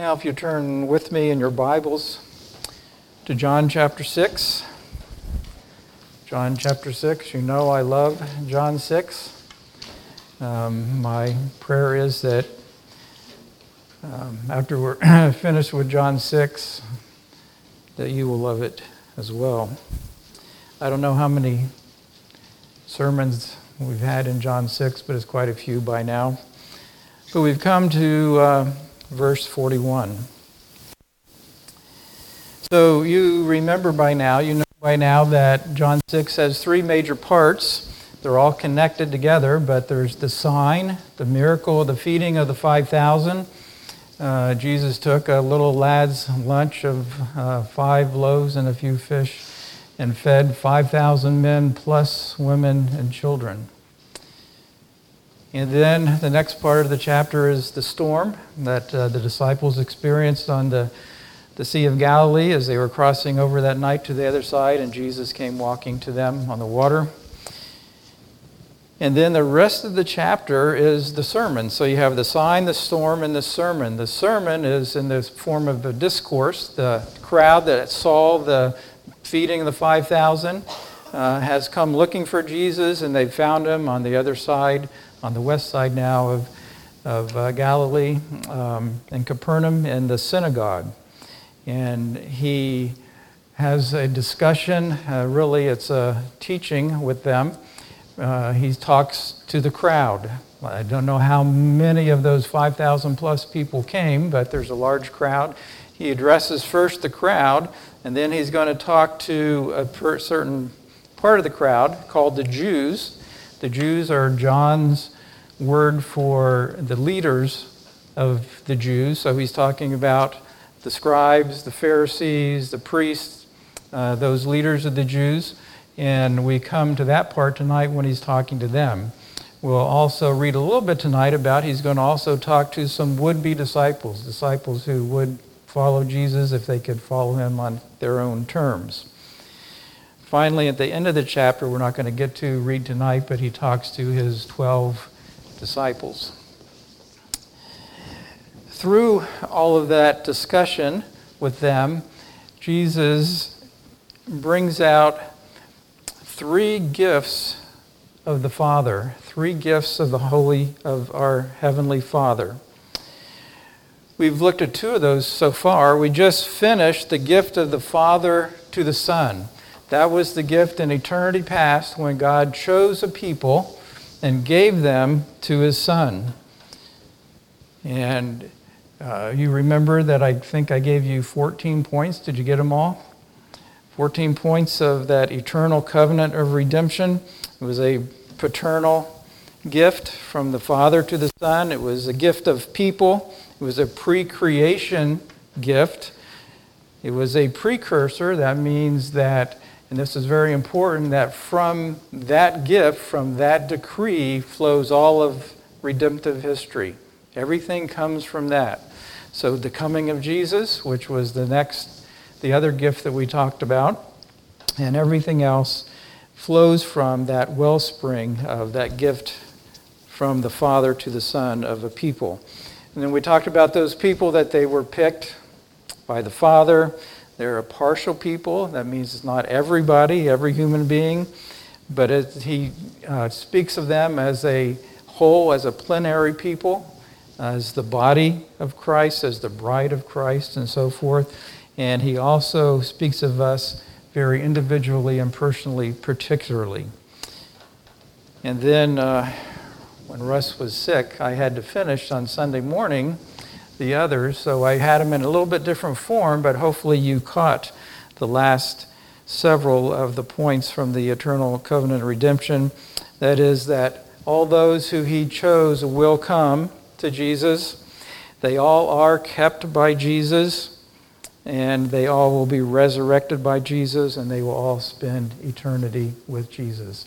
Now, if you turn with me in your Bibles to John chapter 6. John chapter 6, you know I love John 6. Um, my prayer is that um, after we're finished with John 6, that you will love it as well. I don't know how many sermons we've had in John 6, but it's quite a few by now. But we've come to uh, verse 41. So you remember by now, you know by now that John 6 has three major parts. They're all connected together, but there's the sign, the miracle, the feeding of the 5,000. Uh, Jesus took a little lad's lunch of uh, five loaves and a few fish and fed 5,000 men plus women and children. And then the next part of the chapter is the storm that uh, the disciples experienced on the, the Sea of Galilee as they were crossing over that night to the other side, and Jesus came walking to them on the water. And then the rest of the chapter is the sermon. So you have the sign, the storm, and the sermon. The sermon is in the form of a discourse. The crowd that saw the feeding of the 5,000 uh, has come looking for Jesus, and they found him on the other side on the west side now of, of uh, Galilee, um, in Capernaum, in the synagogue. And he has a discussion, uh, really, it's a teaching with them. Uh, he talks to the crowd. I don't know how many of those 5,000 plus people came, but there's a large crowd. He addresses first the crowd, and then he's going to talk to a per- certain part of the crowd called the Jews the Jews are John's word for the leaders of the Jews. So he's talking about the scribes, the Pharisees, the priests, uh, those leaders of the Jews. And we come to that part tonight when he's talking to them. We'll also read a little bit tonight about he's going to also talk to some would be disciples, disciples who would follow Jesus if they could follow him on their own terms. Finally, at the end of the chapter, we're not going to get to read tonight, but he talks to his 12 disciples. Through all of that discussion with them, Jesus brings out three gifts of the Father, three gifts of the Holy, of our Heavenly Father. We've looked at two of those so far. We just finished the gift of the Father to the Son. That was the gift in eternity past when God chose a people and gave them to his Son. And uh, you remember that I think I gave you 14 points. Did you get them all? 14 points of that eternal covenant of redemption. It was a paternal gift from the Father to the Son, it was a gift of people, it was a pre creation gift. It was a precursor. That means that and this is very important that from that gift, from that decree, flows all of redemptive history. Everything comes from that. So the coming of Jesus, which was the next, the other gift that we talked about, and everything else flows from that wellspring of that gift from the Father to the Son of a people. And then we talked about those people that they were picked by the Father they're a partial people. That means it's not everybody, every human being, but it, he uh, speaks of them as a whole, as a plenary people, as the body of Christ, as the bride of Christ, and so forth. And he also speaks of us very individually and personally, particularly. And then uh, when Russ was sick, I had to finish on Sunday morning the others. So I had them in a little bit different form, but hopefully you caught the last several of the points from the eternal covenant redemption. That is, that all those who he chose will come to Jesus. They all are kept by Jesus, and they all will be resurrected by Jesus, and they will all spend eternity with Jesus.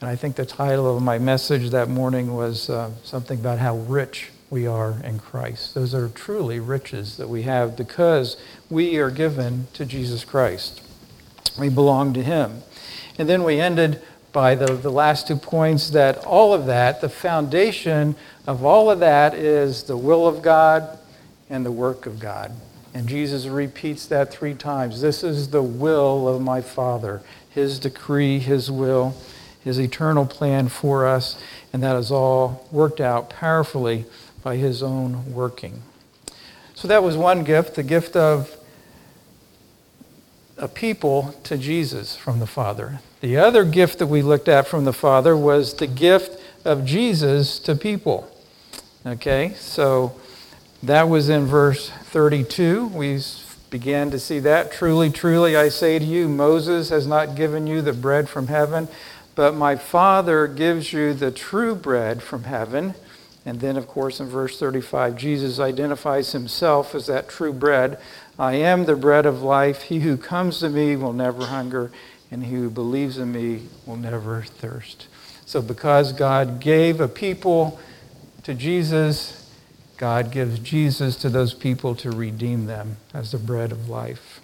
And I think the title of my message that morning was uh, something about how rich we are in Christ. Those are truly riches that we have because we are given to Jesus Christ. We belong to Him. And then we ended by the, the last two points that all of that, the foundation of all of that is the will of God and the work of God. And Jesus repeats that three times. This is the will of my Father, his decree, his will, his eternal plan for us, and that is all worked out powerfully by his own working. So that was one gift, the gift of a people to Jesus from the Father. The other gift that we looked at from the Father was the gift of Jesus to people. Okay, so that was in verse 32. We began to see that. Truly, truly, I say to you, Moses has not given you the bread from heaven, but my Father gives you the true bread from heaven. And then, of course, in verse 35, Jesus identifies himself as that true bread. I am the bread of life. He who comes to me will never hunger, and he who believes in me will never thirst. So, because God gave a people to Jesus, God gives Jesus to those people to redeem them as the bread of life.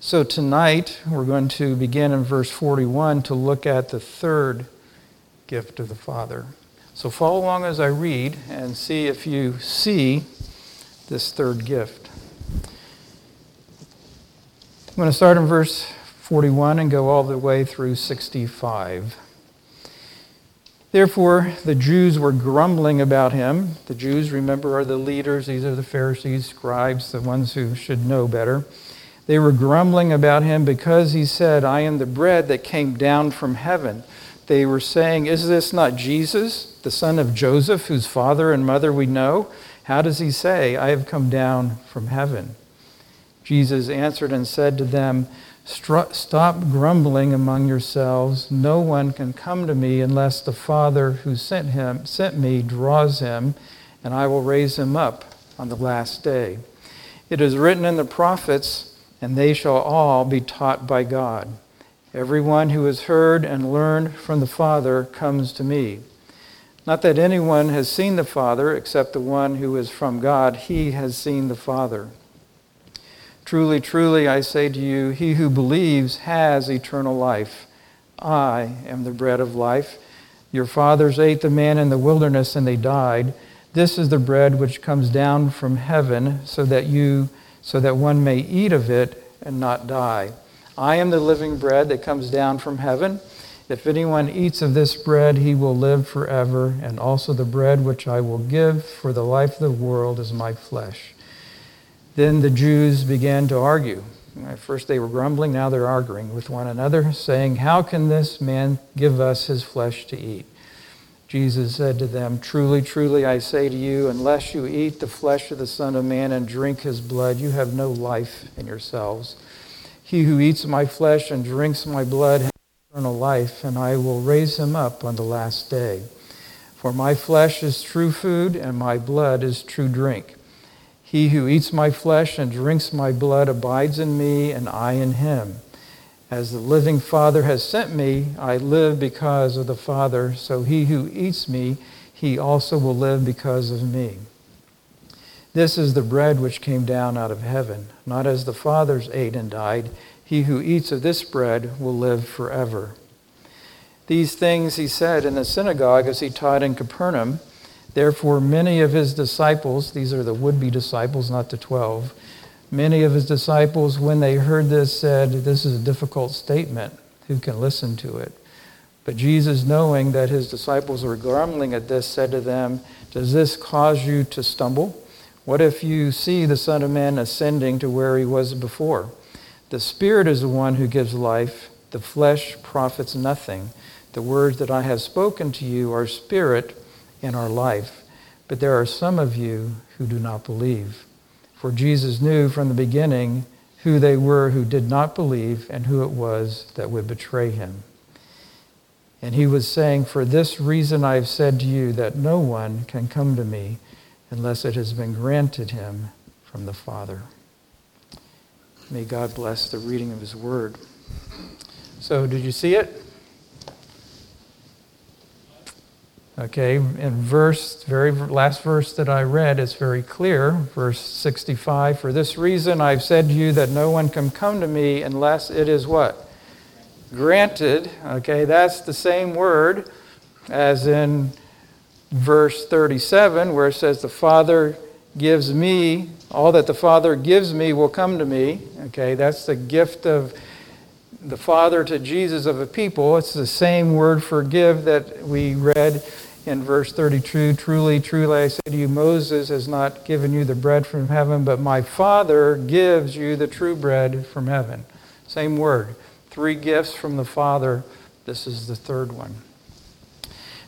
So, tonight we're going to begin in verse 41 to look at the third gift of the Father. So follow along as I read and see if you see this third gift. I'm going to start in verse 41 and go all the way through 65. Therefore, the Jews were grumbling about him. The Jews, remember, are the leaders. These are the Pharisees, scribes, the ones who should know better. They were grumbling about him because he said, I am the bread that came down from heaven. They were saying, Is this not Jesus? the son of Joseph, whose father and mother we know? How does he say, I have come down from heaven? Jesus answered and said to them, Stop grumbling among yourselves. No one can come to me unless the Father who sent him sent me draws him, and I will raise him up on the last day. It is written in the prophets, and they shall all be taught by God. Everyone who has heard and learned from the Father comes to me. Not that anyone has seen the Father except the one who is from God. He has seen the Father. Truly, truly, I say to you, he who believes has eternal life. I am the bread of life. Your fathers ate the manna in the wilderness and they died. This is the bread which comes down from heaven so that you so that one may eat of it and not die. I am the living bread that comes down from heaven. If anyone eats of this bread, he will live forever, and also the bread which I will give for the life of the world is my flesh. Then the Jews began to argue. At first they were grumbling, now they're arguing with one another, saying, How can this man give us his flesh to eat? Jesus said to them, Truly, truly, I say to you, unless you eat the flesh of the Son of Man and drink his blood, you have no life in yourselves. He who eats my flesh and drinks my blood has eternal life, and I will raise him up on the last day. For my flesh is true food, and my blood is true drink. He who eats my flesh and drinks my blood abides in me, and I in him. As the living Father has sent me, I live because of the Father, so he who eats me, he also will live because of me. This is the bread which came down out of heaven, not as the fathers ate and died he who eats of this bread will live forever. These things he said in the synagogue as he taught in Capernaum. Therefore, many of his disciples, these are the would be disciples, not the twelve, many of his disciples, when they heard this, said, This is a difficult statement. Who can listen to it? But Jesus, knowing that his disciples were grumbling at this, said to them, Does this cause you to stumble? What if you see the Son of Man ascending to where he was before? The Spirit is the one who gives life. The flesh profits nothing. The words that I have spoken to you are spirit and are life. But there are some of you who do not believe. For Jesus knew from the beginning who they were who did not believe and who it was that would betray him. And he was saying, For this reason I have said to you that no one can come to me unless it has been granted him from the Father. May God bless the reading of his word. So, did you see it? Okay, in verse, very last verse that I read is very clear. Verse 65 For this reason I've said to you that no one can come to me unless it is what? Granted. Okay, that's the same word as in verse 37 where it says, The Father gives me, all that the Father gives me will come to me. Okay, that's the gift of the Father to Jesus of a people. It's the same word for give that we read in verse 32 Truly, truly, I say to you, Moses has not given you the bread from heaven, but my Father gives you the true bread from heaven. Same word. Three gifts from the Father. This is the third one.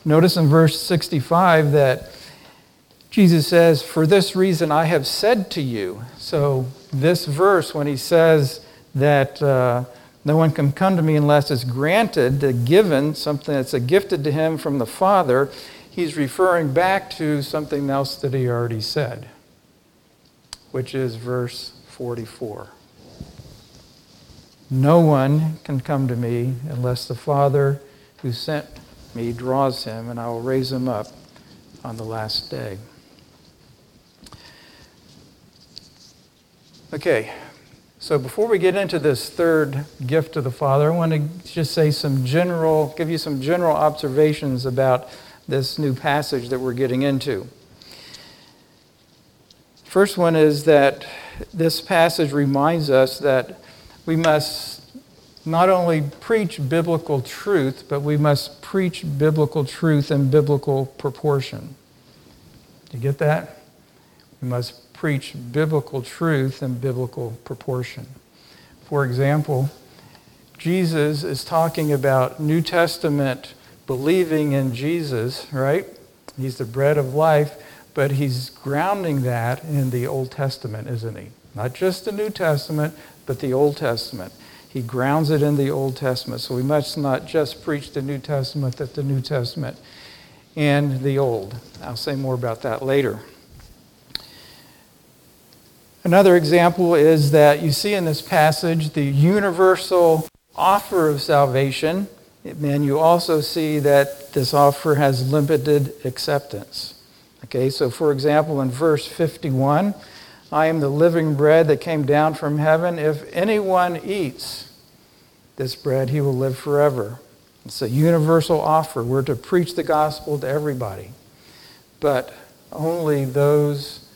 Notice in verse 65 that Jesus says, For this reason I have said to you. So, this verse, when he says that uh, no one can come to me unless it's granted, given, something that's gifted to him from the Father, he's referring back to something else that he already said, which is verse 44. No one can come to me unless the Father who sent me draws him, and I will raise him up on the last day. Okay, so before we get into this third gift of the Father, I want to just say some general, give you some general observations about this new passage that we're getting into. First one is that this passage reminds us that we must not only preach biblical truth, but we must preach biblical truth in biblical proportion. Do you get that? We must preach biblical truth in biblical proportion. For example, Jesus is talking about New Testament believing in Jesus, right? He's the bread of life, but he's grounding that in the Old Testament, isn't he? Not just the New Testament, but the Old Testament. He grounds it in the Old Testament. So we must not just preach the New Testament, but the New Testament and the Old. I'll say more about that later. Another example is that you see in this passage the universal offer of salvation, and you also see that this offer has limited acceptance. Okay, so for example, in verse 51, I am the living bread that came down from heaven. If anyone eats this bread, he will live forever. It's a universal offer. We're to preach the gospel to everybody, but only those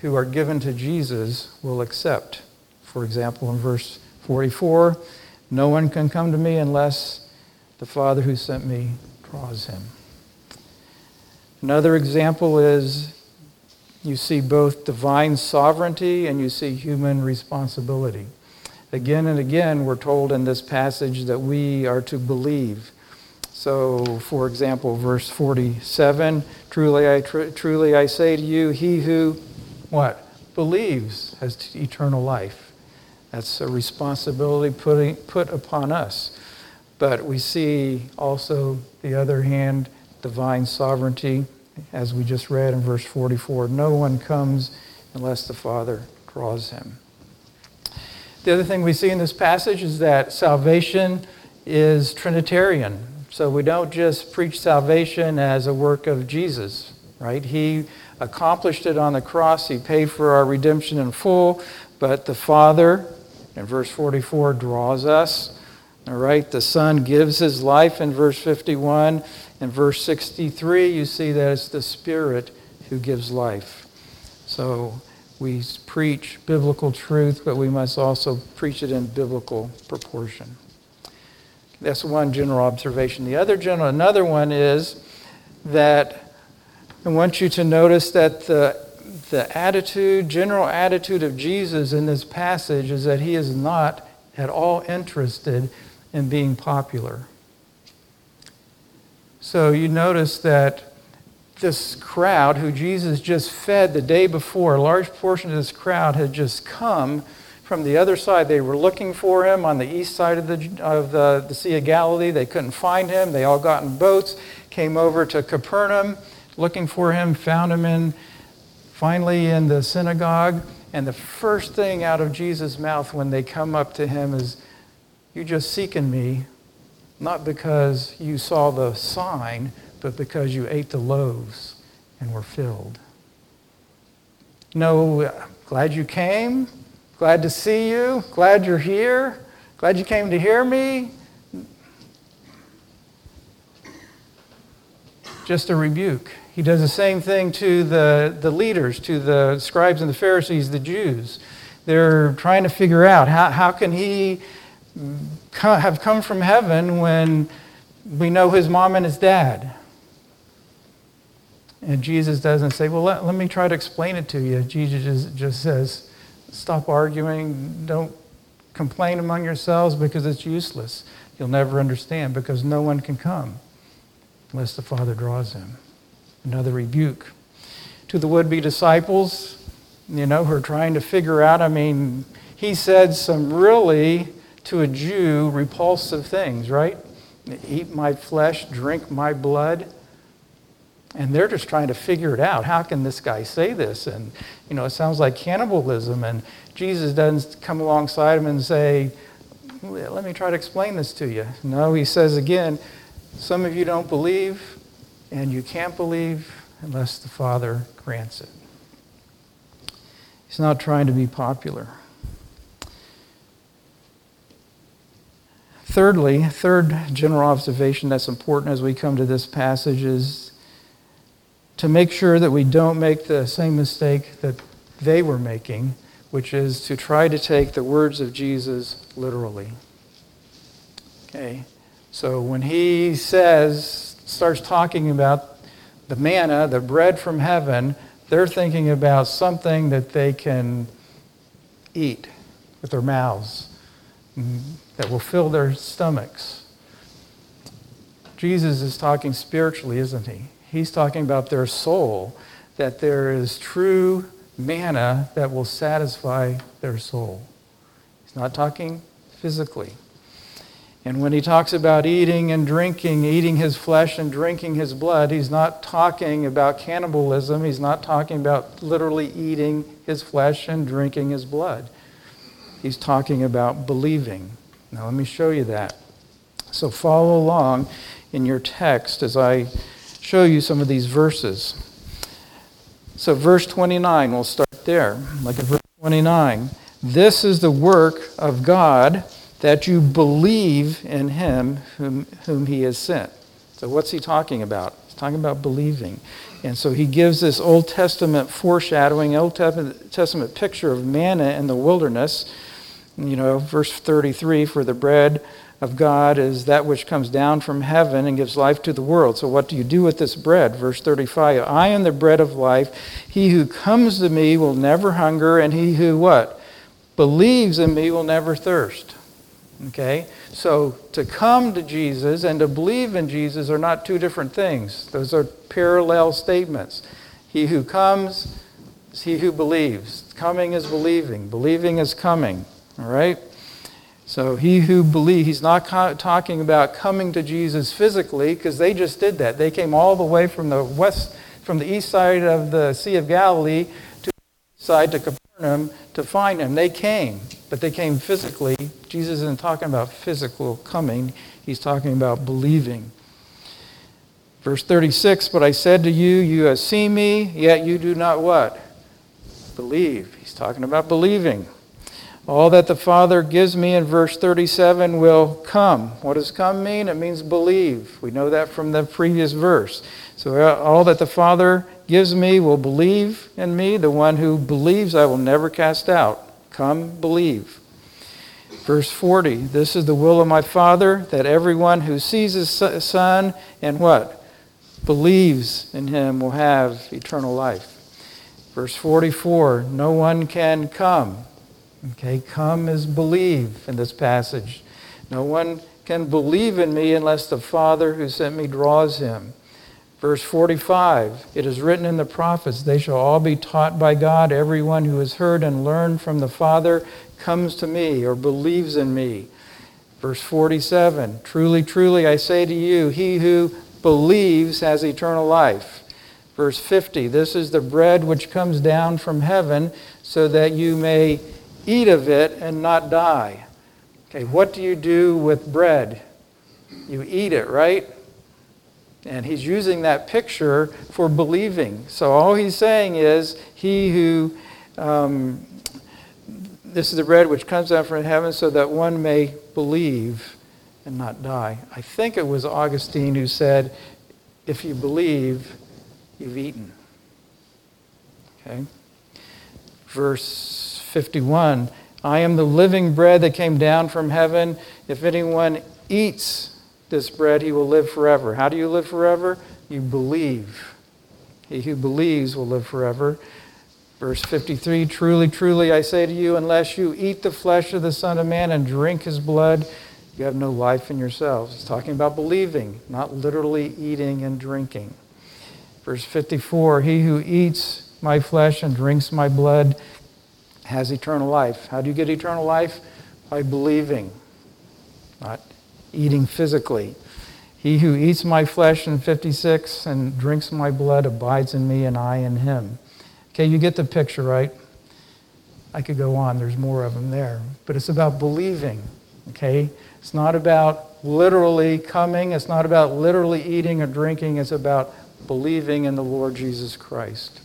who are given to Jesus will accept. For example, in verse 44, no one can come to me unless the Father who sent me draws him. Another example is you see both divine sovereignty and you see human responsibility. Again and again, we're told in this passage that we are to believe. So, for example, verse 47 Truly I, tr- truly I say to you, he who what? Believes has eternal life. That's a responsibility putting, put upon us. But we see also the other hand, divine sovereignty, as we just read in verse 44. No one comes unless the Father draws him. The other thing we see in this passage is that salvation is Trinitarian. So we don't just preach salvation as a work of Jesus, right? He accomplished it on the cross. He paid for our redemption in full. But the Father, in verse 44, draws us. All right, the Son gives his life in verse 51. In verse 63, you see that it's the Spirit who gives life. So we preach biblical truth, but we must also preach it in biblical proportion. That's one general observation. The other general, another one is that I want you to notice that the, the attitude, general attitude of Jesus in this passage is that he is not at all interested in being popular. So you notice that this crowd who Jesus just fed the day before, a large portion of this crowd had just come from the other side. They were looking for him on the east side of the, of the, the Sea of Galilee. They couldn't find him. They all got in boats, came over to Capernaum looking for him, found him in finally in the synagogue. And the first thing out of Jesus' mouth when they come up to him is, You're just seeking me, not because you saw the sign, but because you ate the loaves and were filled. No, glad you came. Glad to see you. Glad you're here. Glad you came to hear me. Just a rebuke He does the same thing to the, the leaders, to the scribes and the Pharisees, the Jews. They're trying to figure out how, how can he have come from heaven when we know his mom and his dad? And Jesus doesn't say, Well, let, let me try to explain it to you. Jesus just, just says, Stop arguing. Don't complain among yourselves because it's useless. You'll never understand because no one can come unless the Father draws him. Another rebuke. To the would be disciples, you know, who are trying to figure out, I mean, he said some really, to a Jew, repulsive things, right? Eat my flesh, drink my blood. And they're just trying to figure it out. How can this guy say this? And, you know, it sounds like cannibalism. And Jesus doesn't come alongside him and say, let me try to explain this to you. No, he says again, some of you don't believe, and you can't believe unless the Father grants it. He's not trying to be popular. Thirdly, third general observation that's important as we come to this passage is to make sure that we don't make the same mistake that they were making, which is to try to take the words of Jesus literally. Okay? So when he says, starts talking about the manna, the bread from heaven, they're thinking about something that they can eat with their mouths that will fill their stomachs. Jesus is talking spiritually, isn't he? He's talking about their soul, that there is true manna that will satisfy their soul. He's not talking physically. And when he talks about eating and drinking, eating his flesh and drinking his blood, he's not talking about cannibalism. He's not talking about literally eating his flesh and drinking his blood. He's talking about believing. Now, let me show you that. So, follow along in your text as I show you some of these verses. So, verse 29, we'll start there. Like at verse 29. This is the work of God that you believe in him whom, whom he has sent. So, what's he talking about? He's talking about believing. And so he gives this Old Testament foreshadowing, Old Testament picture of manna in the wilderness. You know, verse 33 for the bread of God is that which comes down from heaven and gives life to the world. So, what do you do with this bread? Verse 35 I am the bread of life. He who comes to me will never hunger, and he who what? Believes in me will never thirst. Okay? So, to come to Jesus and to believe in Jesus are not two different things, those are parallel statements. He who comes is he who believes. Coming is believing, believing is coming. All right? So he who believes, he's not talking about coming to Jesus physically because they just did that. They came all the way from the west, from the east side of the Sea of Galilee to the side to Capernaum to find him. They came, but they came physically. Jesus isn't talking about physical coming. He's talking about believing. Verse 36, but I said to you, you have seen me, yet you do not what? Believe. He's talking about believing. All that the Father gives me in verse 37 will come. What does come mean? It means believe. We know that from the previous verse. So uh, all that the Father gives me will believe in me. The one who believes I will never cast out. Come, believe. Verse 40 This is the will of my Father, that everyone who sees his Son and what? Believes in him will have eternal life. Verse 44 No one can come Okay, come is believe in this passage. No one can believe in me unless the Father who sent me draws him. Verse 45 It is written in the prophets, they shall all be taught by God. Everyone who has heard and learned from the Father comes to me or believes in me. Verse 47 Truly, truly, I say to you, he who believes has eternal life. Verse 50 This is the bread which comes down from heaven, so that you may eat of it and not die. Okay, what do you do with bread? You eat it, right? And he's using that picture for believing. So all he's saying is, he who, um, this is the bread which comes down from heaven so that one may believe and not die. I think it was Augustine who said, if you believe, you've eaten. Okay? Verse 51 I am the living bread that came down from heaven. If anyone eats this bread, he will live forever. How do you live forever? You believe. He who believes will live forever. Verse 53 Truly, truly, I say to you, unless you eat the flesh of the Son of Man and drink his blood, you have no life in yourselves. It's talking about believing, not literally eating and drinking. Verse 54 He who eats my flesh and drinks my blood has eternal life. How do you get eternal life? By believing, not eating physically. He who eats my flesh in 56 and drinks my blood abides in me and I in him. Okay, you get the picture, right? I could go on, there's more of them there. But it's about believing, okay? It's not about literally coming, it's not about literally eating or drinking, it's about believing in the Lord Jesus Christ.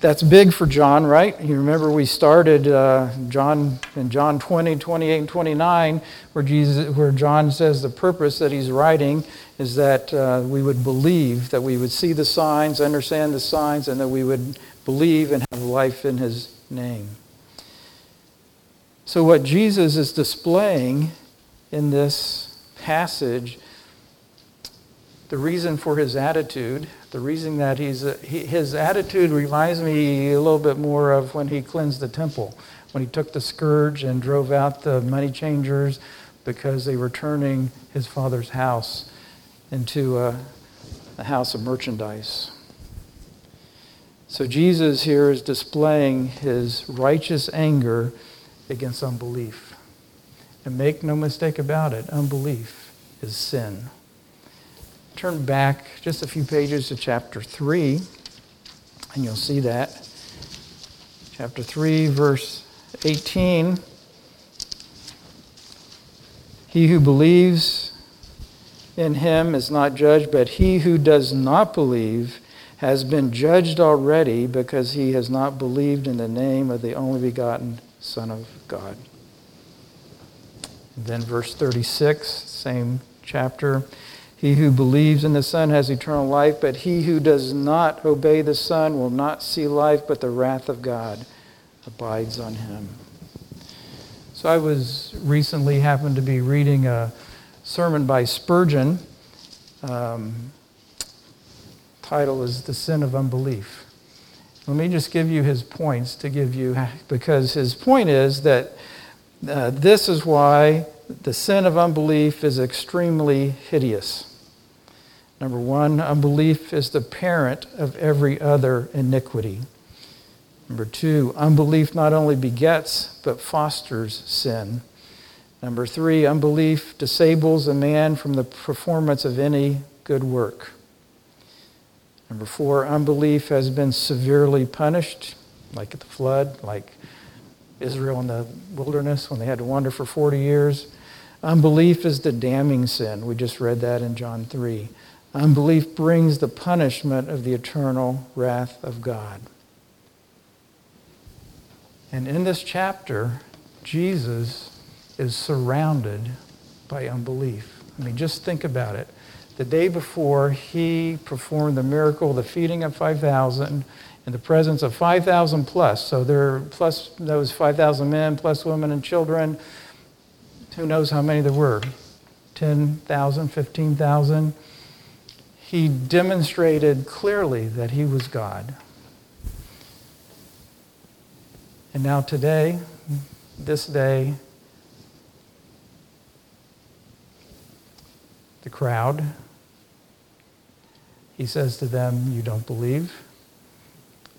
That's big for John, right? You remember we started uh, John in John 20, 28, and 29, where Jesus, where John says the purpose that he's writing is that uh, we would believe, that we would see the signs, understand the signs, and that we would believe and have life in his name. So, what Jesus is displaying in this passage, the reason for his attitude, the reason that he's, he, his attitude reminds me a little bit more of when he cleansed the temple, when he took the scourge and drove out the money changers because they were turning his father's house into a, a house of merchandise. So Jesus here is displaying his righteous anger against unbelief. And make no mistake about it, unbelief is sin. Turn back just a few pages to chapter 3, and you'll see that. Chapter 3, verse 18. He who believes in him is not judged, but he who does not believe has been judged already because he has not believed in the name of the only begotten Son of God. then, verse 36, same chapter. He who believes in the Son has eternal life, but he who does not obey the Son will not see life, but the wrath of God abides on him. So I was recently happened to be reading a sermon by Spurgeon. Um, title is The Sin of Unbelief. Let me just give you his points to give you, because his point is that uh, this is why the sin of unbelief is extremely hideous. Number one, unbelief is the parent of every other iniquity. Number two, unbelief not only begets, but fosters sin. Number three, unbelief disables a man from the performance of any good work. Number four, unbelief has been severely punished, like at the flood, like Israel in the wilderness when they had to wander for 40 years. Unbelief is the damning sin. We just read that in John 3. Unbelief brings the punishment of the eternal wrath of God. And in this chapter, Jesus is surrounded by unbelief. I mean, just think about it. The day before, he performed the miracle the feeding of 5,000 in the presence of 5,000 plus. So there, plus those 5,000 men, plus women and children. Who knows how many there were? 10,000, 15,000 he demonstrated clearly that he was God. And now, today, this day, the crowd, he says to them, You don't believe.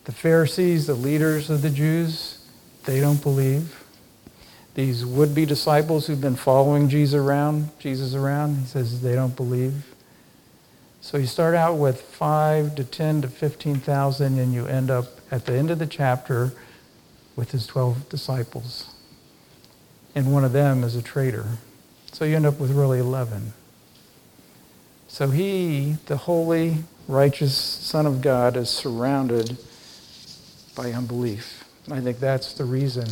The Pharisees, the leaders of the Jews, they don't believe. These would be disciples who've been following Jesus around, Jesus around, he says they don't believe. So you start out with 5 to 10 to 15,000 and you end up at the end of the chapter with his 12 disciples. And one of them is a traitor. So you end up with really 11. So he, the holy, righteous Son of God, is surrounded by unbelief. And I think that's the reason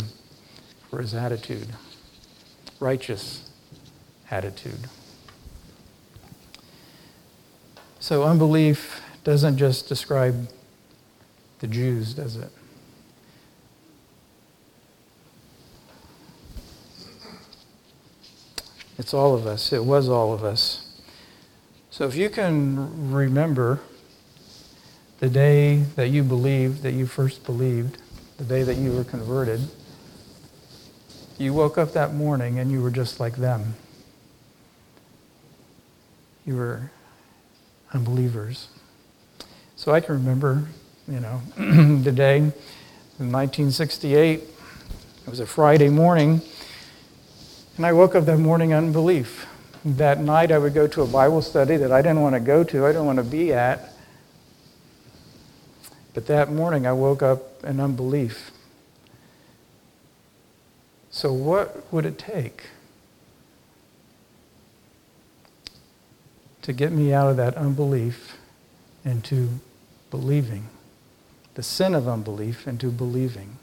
for his attitude righteous attitude. So unbelief doesn't just describe the Jews, does it? It's all of us. It was all of us. So if you can remember the day that you believed, that you first believed, the day that you were converted, you woke up that morning and you were just like them. You were unbelievers. So I can remember, you know, the day in 1968. It was a Friday morning. And I woke up that morning unbelief. That night I would go to a Bible study that I didn't want to go to, I didn't want to be at. But that morning I woke up in unbelief. So, what would it take to get me out of that unbelief into believing? The sin of unbelief into believing.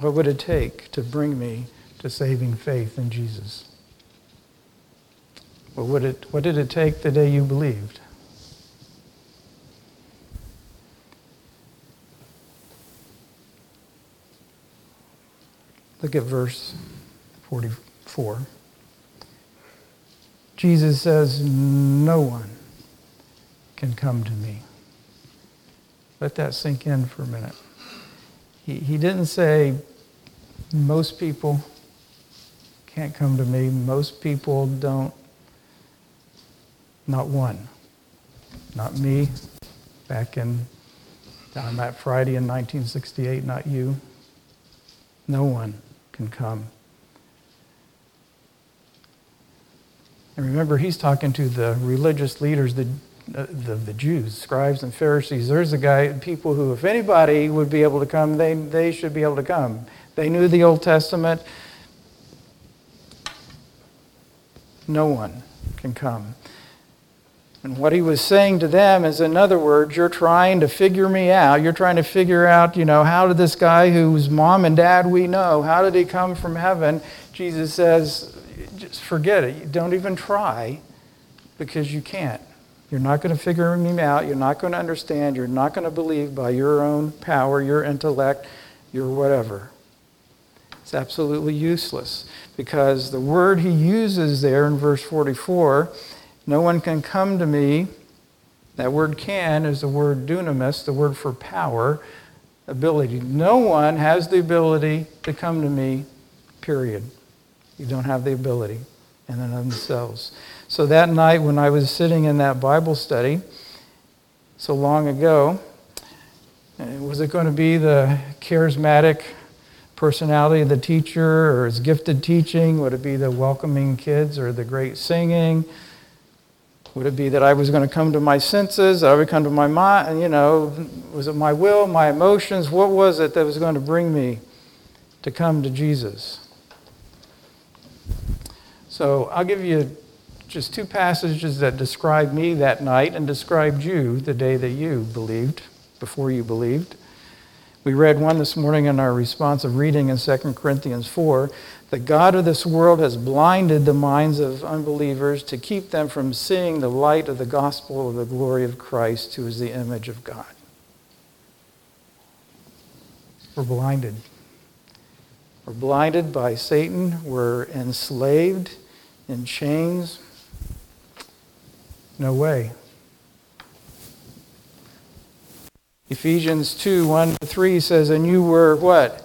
What would it take to bring me to saving faith in Jesus? What, would it, what did it take the day you believed? Look at verse 44. Jesus says, No one can come to me. Let that sink in for a minute. He, he didn't say, most people can't come to me. Most people don't. Not one. Not me. Back in on that Friday in 1968, not you. No one can come. And remember, he's talking to the religious leaders, the uh, the, the Jews, scribes and Pharisees. There's a guy, people who, if anybody would be able to come, they, they should be able to come. They knew the Old Testament. No one can come. And what he was saying to them is, in other words, you're trying to figure me out. You're trying to figure out, you know, how did this guy whose mom and dad we know, how did he come from heaven? Jesus says, just forget it. Don't even try because you can't. You're not going to figure me out. You're not going to understand. You're not going to believe by your own power, your intellect, your whatever. It's absolutely useless because the word he uses there in verse 44 no one can come to me. That word can is the word dunamis, the word for power, ability. No one has the ability to come to me, period. You don't have the ability in and of themselves. So that night when I was sitting in that Bible study so long ago, was it going to be the charismatic personality of the teacher or his gifted teaching? Would it be the welcoming kids or the great singing? Would it be that I was going to come to my senses? I would come to my mind, you know, was it my will, my emotions? What was it that was going to bring me to come to Jesus? So I'll give you just two passages that describe me that night and described you the day that you believed, before you believed. We read one this morning in our responsive reading in 2 Corinthians 4. The God of this world has blinded the minds of unbelievers to keep them from seeing the light of the gospel of the glory of Christ, who is the image of God. We're blinded. We're blinded by Satan. We're enslaved in chains. No way. Ephesians 2 1 to 3 says, And you were what?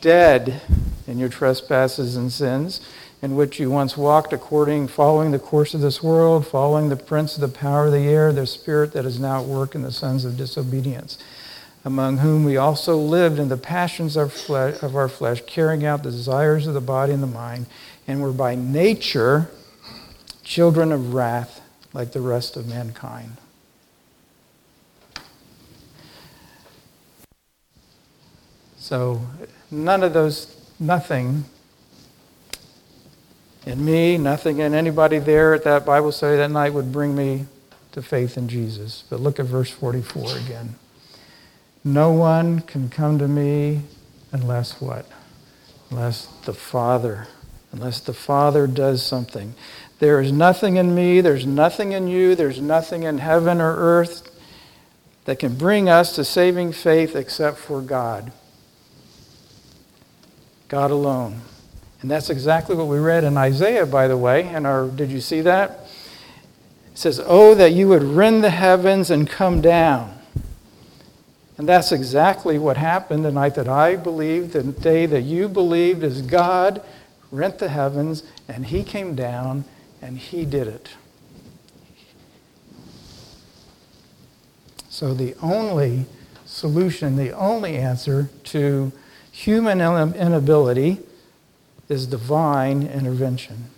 Dead in your trespasses and sins, in which you once walked according, following the course of this world, following the prince of the power of the air, the spirit that is now at work in the sons of disobedience, among whom we also lived in the passions of, flesh, of our flesh, carrying out the desires of the body and the mind, and were by nature children of wrath like the rest of mankind. So, none of those, nothing in me, nothing in anybody there at that Bible study that night would bring me to faith in Jesus. But look at verse 44 again. No one can come to me unless what? Unless the Father unless the Father does something. There is nothing in me, there's nothing in you, there's nothing in heaven or earth that can bring us to saving faith except for God. God alone. And that's exactly what we read in Isaiah, by the way. And our, did you see that? It says, Oh, that you would rend the heavens and come down. And that's exactly what happened the night that I believed, the day that you believed, as God rent the heavens, and He came down and He did it. So, the only solution, the only answer to human inability is divine intervention.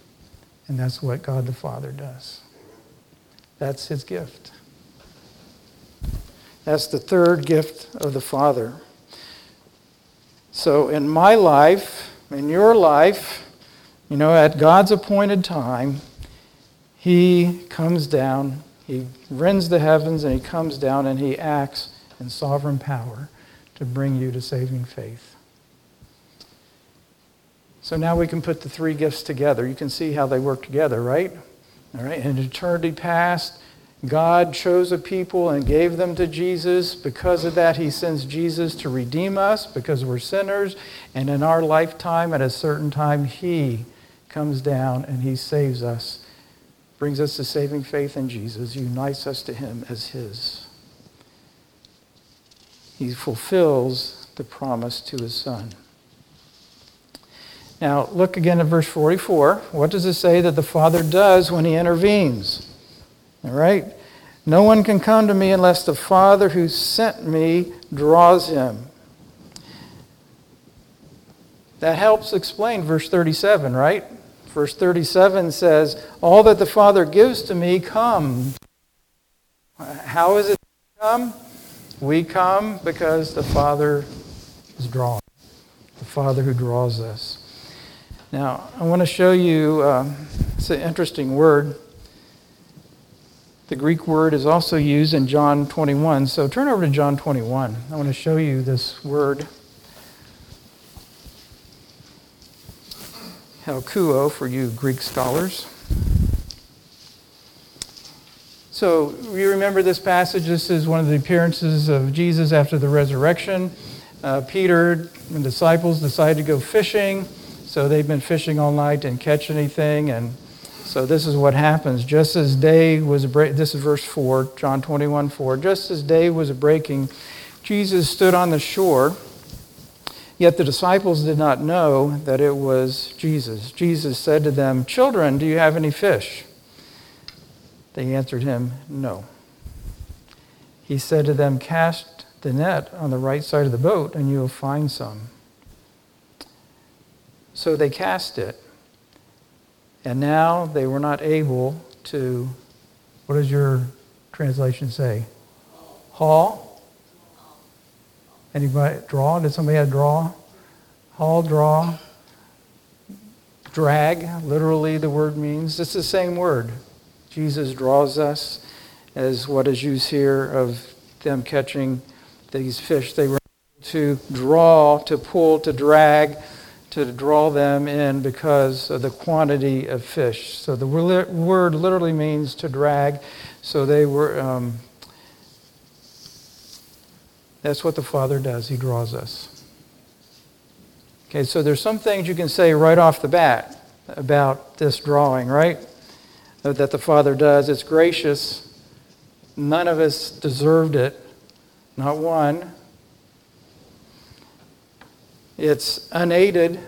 And that's what God the Father does. That's His gift. That's the third gift of the Father. So, in my life, in your life, you know, at God's appointed time, He comes down, He rends the heavens, and He comes down and He acts in sovereign power to bring you to saving faith. So now we can put the three gifts together. You can see how they work together, right? All right. In eternity past, God chose a people and gave them to Jesus. Because of that, He sends Jesus to redeem us because we're sinners. And in our lifetime, at a certain time, He comes down and He saves us, brings us to saving faith in Jesus, unites us to Him as His. He fulfills the promise to His Son. Now, look again at verse 44. What does it say that the Father does when He intervenes? All right? No one can come to me unless the Father who sent me draws him. That helps explain verse 37, right? Verse 37 says, All that the Father gives to me comes. How is it come? We come because the Father is drawn, the Father who draws us. Now, I want to show you, uh, it's an interesting word. The Greek word is also used in John 21. So turn over to John 21. I want to show you this word. Helkuo for you Greek scholars. So you remember this passage. This is one of the appearances of Jesus after the resurrection. Uh, Peter and disciples decided to go fishing. So they've been fishing all night, didn't catch anything, and so this is what happens. Just as day was this is verse 4, John 21 4. Just as day was breaking, Jesus stood on the shore, yet the disciples did not know that it was Jesus. Jesus said to them, Children, do you have any fish? They answered him, No. He said to them, Cast the net on the right side of the boat, and you will find some. So they cast it. And now they were not able to, what does your translation say? Haul? Anybody draw? Did somebody have draw? Haul, draw. Drag, literally the word means. It's the same word. Jesus draws us as what is used here of them catching these fish. They were to draw, to pull, to drag to draw them in because of the quantity of fish. So the word literally means to drag. So they were, um, that's what the Father does. He draws us. Okay, so there's some things you can say right off the bat about this drawing, right? That the Father does. It's gracious. None of us deserved it, not one. It's unaided.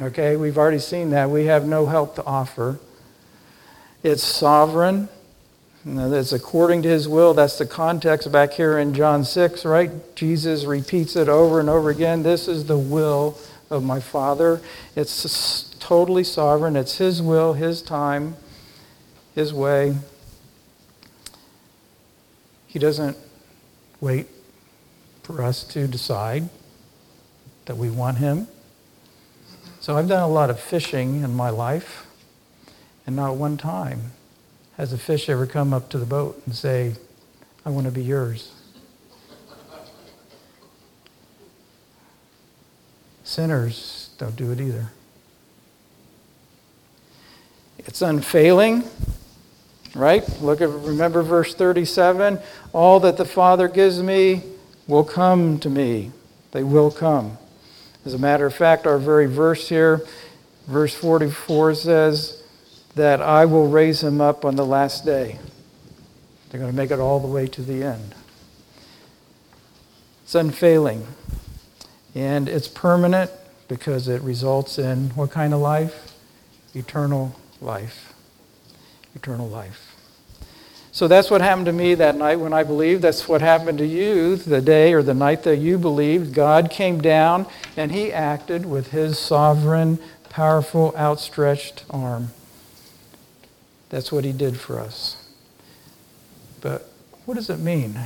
Okay, we've already seen that. We have no help to offer. It's sovereign. That's according to his will. That's the context back here in John 6, right? Jesus repeats it over and over again. This is the will of my Father. It's totally sovereign. It's his will, his time, his way. He doesn't wait for us to decide that we want him. So I've done a lot of fishing in my life, and not one time has a fish ever come up to the boat and say, I want to be yours. Sinners don't do it either. It's unfailing, right? Look at remember verse 37, all that the Father gives me will come to me. They will come. As a matter of fact, our very verse here, verse 44 says that I will raise him up on the last day. They're going to make it all the way to the end. It's unfailing. And it's permanent because it results in what kind of life? Eternal life. Eternal life. So that's what happened to me that night when I believed. That's what happened to you the day or the night that you believed. God came down and He acted with His sovereign, powerful, outstretched arm. That's what He did for us. But what does it mean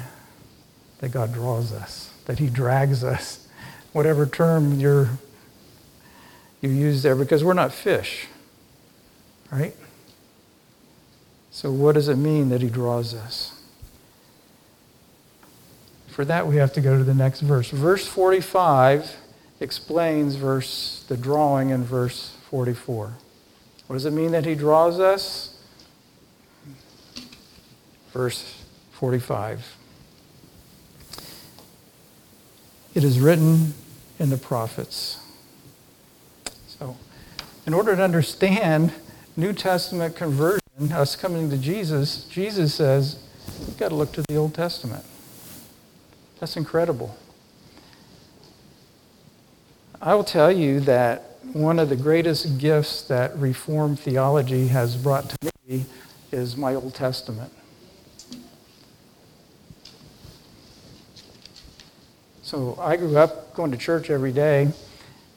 that God draws us, that He drags us? Whatever term you're, you use there, because we're not fish, right? So, what does it mean that he draws us? For that, we have to go to the next verse. Verse 45 explains verse, the drawing in verse 44. What does it mean that he draws us? Verse 45. It is written in the prophets. So, in order to understand New Testament conversion, us coming to Jesus, Jesus says, you've got to look to the Old Testament. That's incredible. I will tell you that one of the greatest gifts that Reformed theology has brought to me is my Old Testament. So I grew up going to church every day,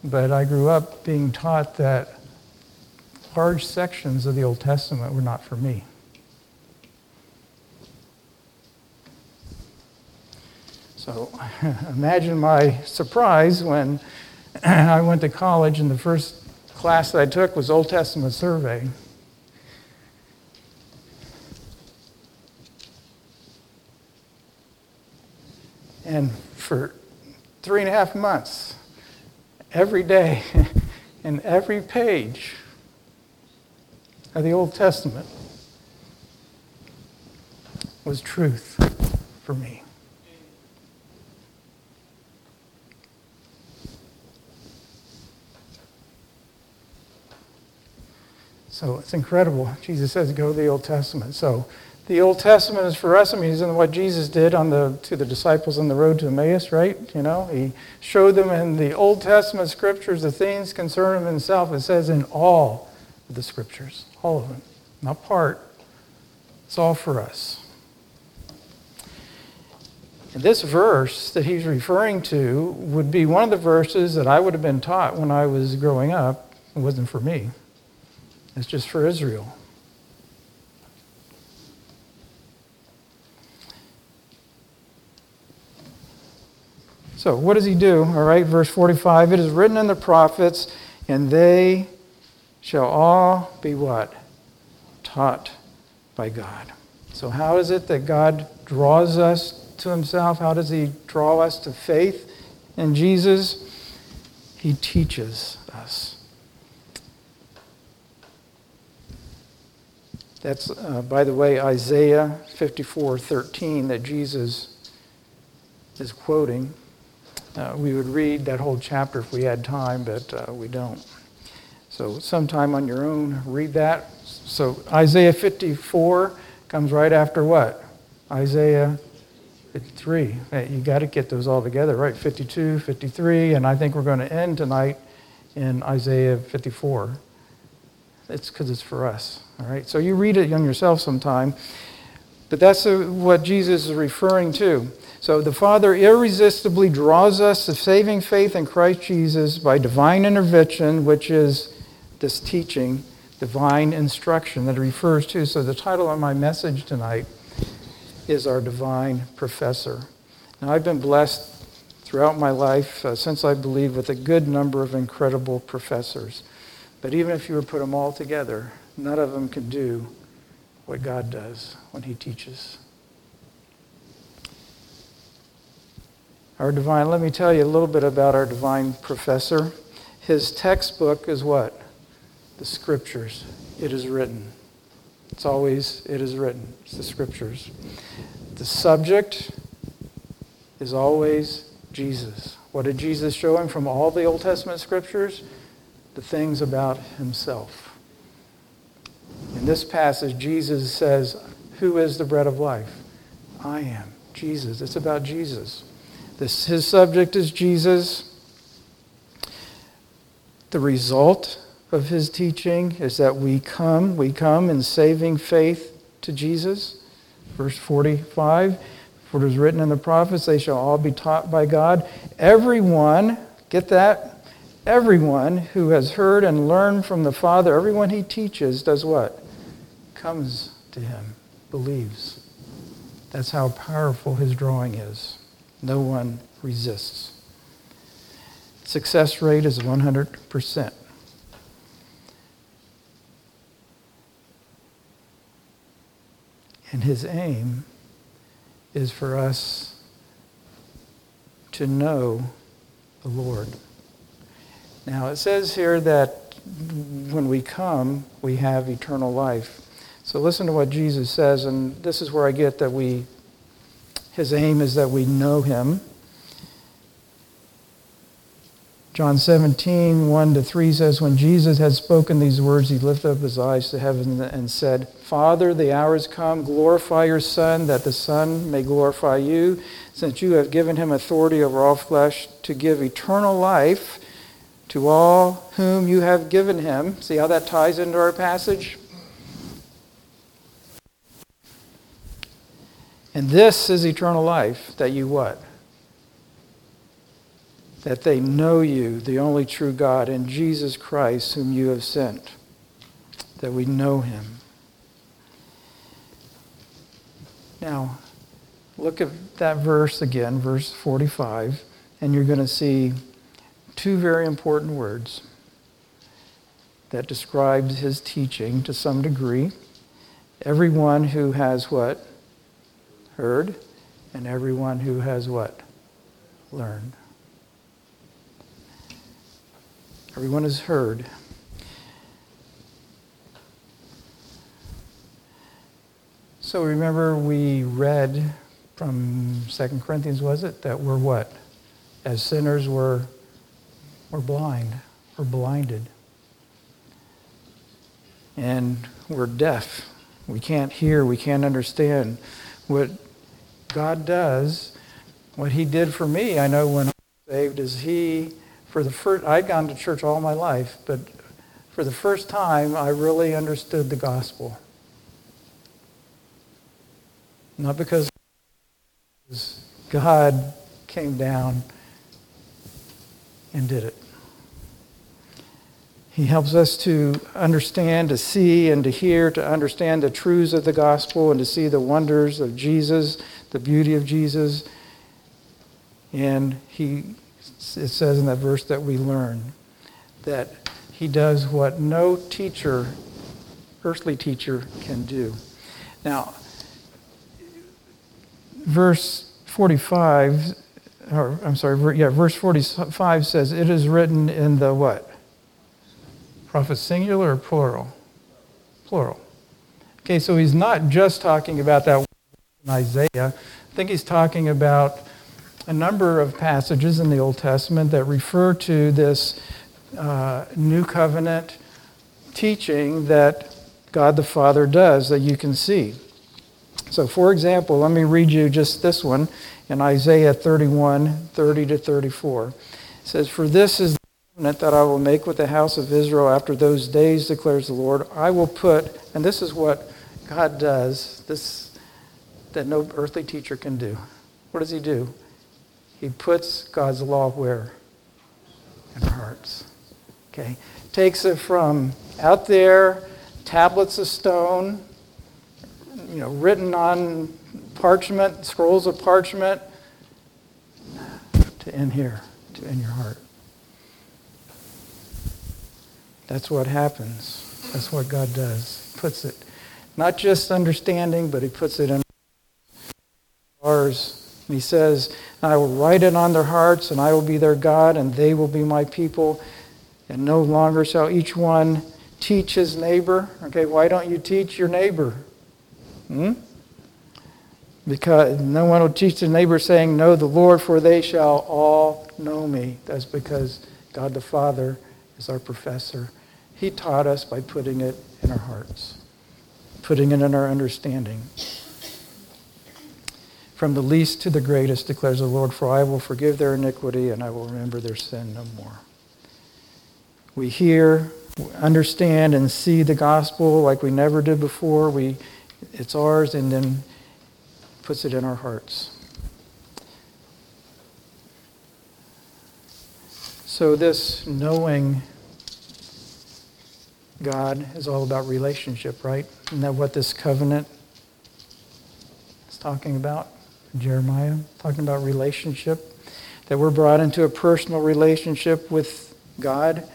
but I grew up being taught that large sections of the Old Testament were not for me. So imagine my surprise when I went to college and the first class I took was Old Testament survey. And for three and a half months, every day, and every page, of the Old Testament was truth for me. So it's incredible. Jesus says, go to the Old Testament. So the Old Testament is for us. I mean, isn't what Jesus did on the, to the disciples on the road to Emmaus, right? You know, he showed them in the Old Testament scriptures the things concerning himself. It says in all the scriptures. All of them. Not part. It's all for us. And this verse that he's referring to would be one of the verses that I would have been taught when I was growing up. It wasn't for me, it's just for Israel. So, what does he do? All right, verse 45 it is written in the prophets, and they shall all be what? Taught by God. So, how is it that God draws us to Himself? How does He draw us to faith in Jesus? He teaches us. That's, uh, by the way, Isaiah 54 13 that Jesus is quoting. Uh, we would read that whole chapter if we had time, but uh, we don't. So, sometime on your own, read that. So, Isaiah 54 comes right after what? Isaiah 53. You got to get those all together, right? 52, 53, and I think we're going to end tonight in Isaiah 54. It's because it's for us, all right? So, you read it on yourself sometime. But that's what Jesus is referring to. So the Father irresistibly draws us to saving faith in Christ Jesus by divine intervention, which is this teaching, divine instruction that it refers to. So the title of my message tonight is Our Divine Professor. Now, I've been blessed throughout my life, uh, since I believe, with a good number of incredible professors. But even if you were to put them all together, none of them can do what God does when He teaches. Our divine, let me tell you a little bit about our divine professor. His textbook is what? The scriptures. it is written. It's always, it is written. It's the scriptures. The subject is always Jesus. What did Jesus show him from all the Old Testament scriptures? The things about himself. In this passage, Jesus says, Who is the bread of life? I am. Jesus. It's about Jesus. This, his subject is Jesus. The result of his teaching is that we come, we come in saving faith to Jesus. Verse 45 For it is written in the prophets, they shall all be taught by God. Everyone, get that? Everyone who has heard and learned from the Father, everyone he teaches, does what? Comes to him, believes. That's how powerful his drawing is. No one resists. Success rate is 100%. And his aim is for us to know the Lord. Now, it says here that when we come, we have eternal life. So listen to what Jesus says, and this is where I get that we, his aim is that we know him. John 17, 1 to 3 says, When Jesus had spoken these words, he lifted up his eyes to heaven and said, Father, the hour has come. Glorify your Son, that the Son may glorify you, since you have given him authority over all flesh to give eternal life to all whom you have given him. See how that ties into our passage? And this is eternal life, that you what? That they know you, the only true God, and Jesus Christ, whom you have sent, that we know him. Now, look at that verse again, verse 45, and you're going to see two very important words that describes his teaching to some degree. Everyone who has what? Heard, and everyone who has what? Learned. Everyone has heard. So remember, we read from 2 Corinthians, was it? That we're what? As sinners, we're, we're blind, we're blinded. And we're deaf. We can't hear, we can't understand. What God does, what He did for me, I know when I was saved, is He for the first, I'd gone to church all my life, but for the first time, I really understood the gospel. Not because God came down and did it. He helps us to understand, to see, and to hear, to understand the truths of the gospel and to see the wonders of Jesus, the beauty of Jesus. And He it says in that verse that we learn that he does what no teacher, earthly teacher, can do. Now, verse 45, or I'm sorry, yeah, verse 45 says, It is written in the what? Prophet singular or plural? Plural. Okay, so he's not just talking about that in Isaiah. I think he's talking about a number of passages in the Old Testament that refer to this uh, new covenant teaching that God the Father does that you can see. So, for example, let me read you just this one in Isaiah 31 30 to 34. It says, For this is the covenant that I will make with the house of Israel after those days, declares the Lord. I will put, and this is what God does, this that no earthly teacher can do. What does he do? He puts God's law where? In our hearts. Okay? Takes it from out there, tablets of stone, you know, written on parchment, scrolls of parchment, to in here, to in your heart. That's what happens. That's what God does. He puts it, not just understanding, but He puts it in ours and he says, I will write it on their hearts, and I will be their God, and they will be my people. And no longer shall each one teach his neighbor. Okay, why don't you teach your neighbor? Hmm? Because no one will teach the neighbor saying, Know the Lord, for they shall all know me. That's because God the Father is our professor. He taught us by putting it in our hearts, putting it in our understanding. From the least to the greatest, declares the Lord, for I will forgive their iniquity and I will remember their sin no more. We hear, understand, and see the gospel like we never did before. We, it's ours, and then puts it in our hearts. So, this knowing God is all about relationship, right? Isn't that what this covenant is talking about? Jeremiah, talking about relationship. That we're brought into a personal relationship with God,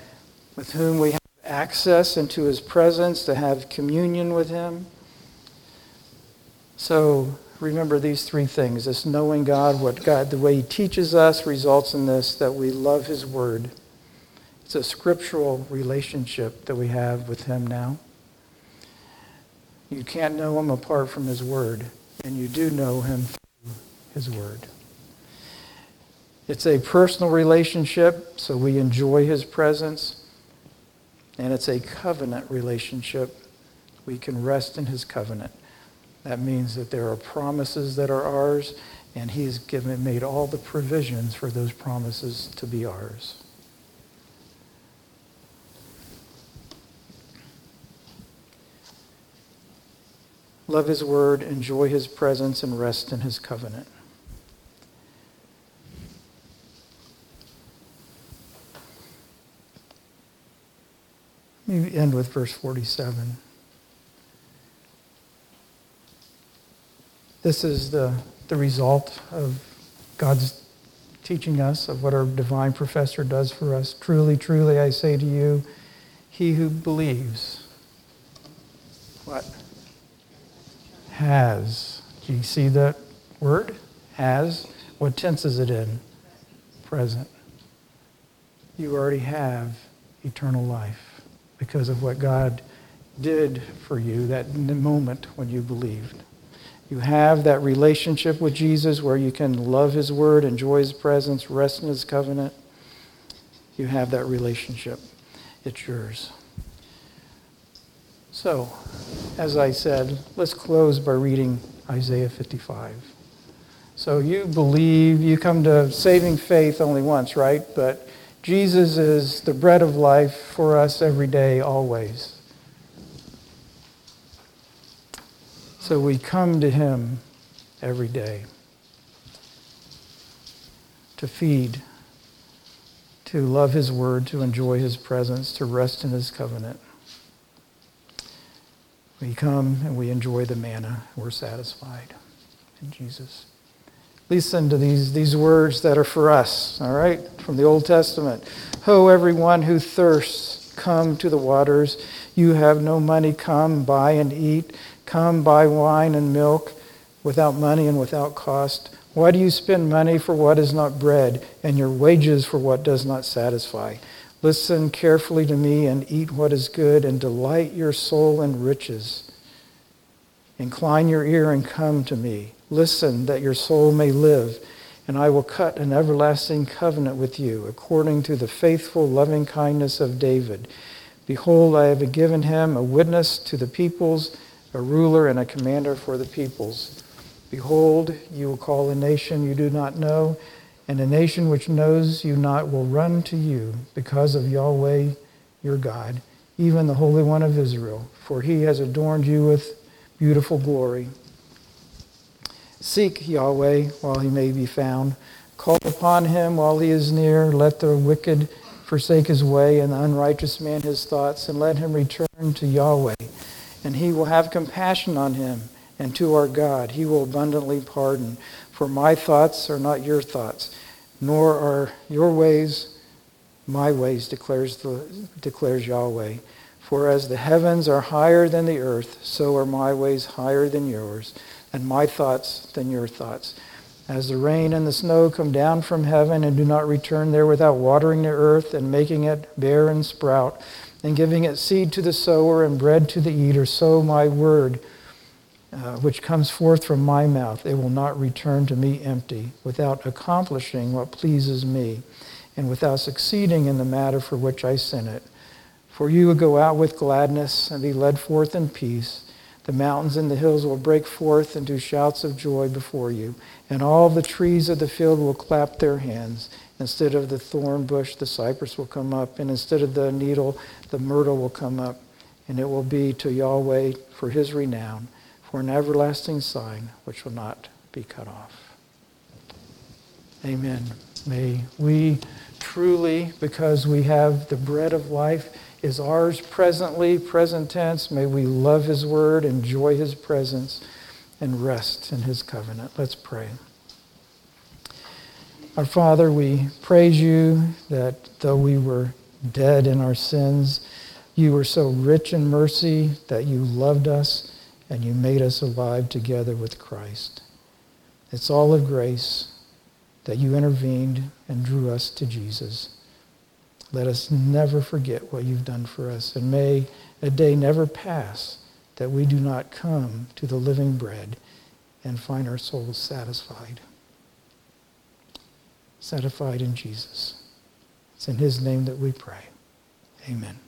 with whom we have access into his presence, to have communion with him. So remember these three things this knowing God, what God, the way he teaches us results in this, that we love his word. It's a scriptural relationship that we have with him now. You can't know him apart from his word, and you do know him his Word. It's a personal relationship, so we enjoy His presence. And it's a covenant relationship. We can rest in His covenant. That means that there are promises that are ours, and He's given, made all the provisions for those promises to be ours. Love His Word, enjoy His presence, and rest in His covenant. Me end with verse 47. This is the, the result of God's teaching us, of what our divine professor does for us. Truly, truly, I say to you, he who believes, what? Has. Do you see that word? Has. What tense is it in? Present. You already have eternal life because of what God did for you that moment when you believed. You have that relationship with Jesus where you can love his word, enjoy his presence, rest in his covenant. You have that relationship. It's yours. So, as I said, let's close by reading Isaiah 55. So you believe, you come to saving faith only once, right? But Jesus is the bread of life for us every day, always. So we come to him every day to feed, to love his word, to enjoy his presence, to rest in his covenant. We come and we enjoy the manna. We're satisfied in Jesus. Listen to these, these words that are for us, all right, from the Old Testament. Ho, everyone who thirsts, come to the waters. You have no money, come, buy and eat. Come, buy wine and milk without money and without cost. Why do you spend money for what is not bread, and your wages for what does not satisfy? Listen carefully to me and eat what is good, and delight your soul in riches. Incline your ear and come to me. Listen that your soul may live, and I will cut an everlasting covenant with you, according to the faithful loving kindness of David. Behold, I have given him a witness to the peoples, a ruler and a commander for the peoples. Behold, you will call a nation you do not know, and a nation which knows you not will run to you because of Yahweh your God, even the Holy One of Israel, for he has adorned you with beautiful glory. Seek Yahweh while he may be found. Call upon him while he is near. Let the wicked forsake his way and the unrighteous man his thoughts, and let him return to Yahweh. And he will have compassion on him, and to our God he will abundantly pardon. For my thoughts are not your thoughts, nor are your ways my ways, declares, the, declares Yahweh. For as the heavens are higher than the earth, so are my ways higher than yours and my thoughts than your thoughts. As the rain and the snow come down from heaven and do not return there without watering the earth and making it bear and sprout, and giving it seed to the sower and bread to the eater, so my word, uh, which comes forth from my mouth, it will not return to me empty, without accomplishing what pleases me, and without succeeding in the matter for which I sent it. For you will go out with gladness and be led forth in peace. The mountains and the hills will break forth into shouts of joy before you, and all the trees of the field will clap their hands. Instead of the thorn bush, the cypress will come up, and instead of the needle, the myrtle will come up, and it will be to Yahweh for his renown, for an everlasting sign which will not be cut off. Amen. May we truly, because we have the bread of life, is ours presently, present tense. May we love his word, enjoy his presence, and rest in his covenant. Let's pray. Our Father, we praise you that though we were dead in our sins, you were so rich in mercy that you loved us and you made us alive together with Christ. It's all of grace that you intervened and drew us to Jesus. Let us never forget what you've done for us. And may a day never pass that we do not come to the living bread and find our souls satisfied. Satisfied in Jesus. It's in his name that we pray. Amen.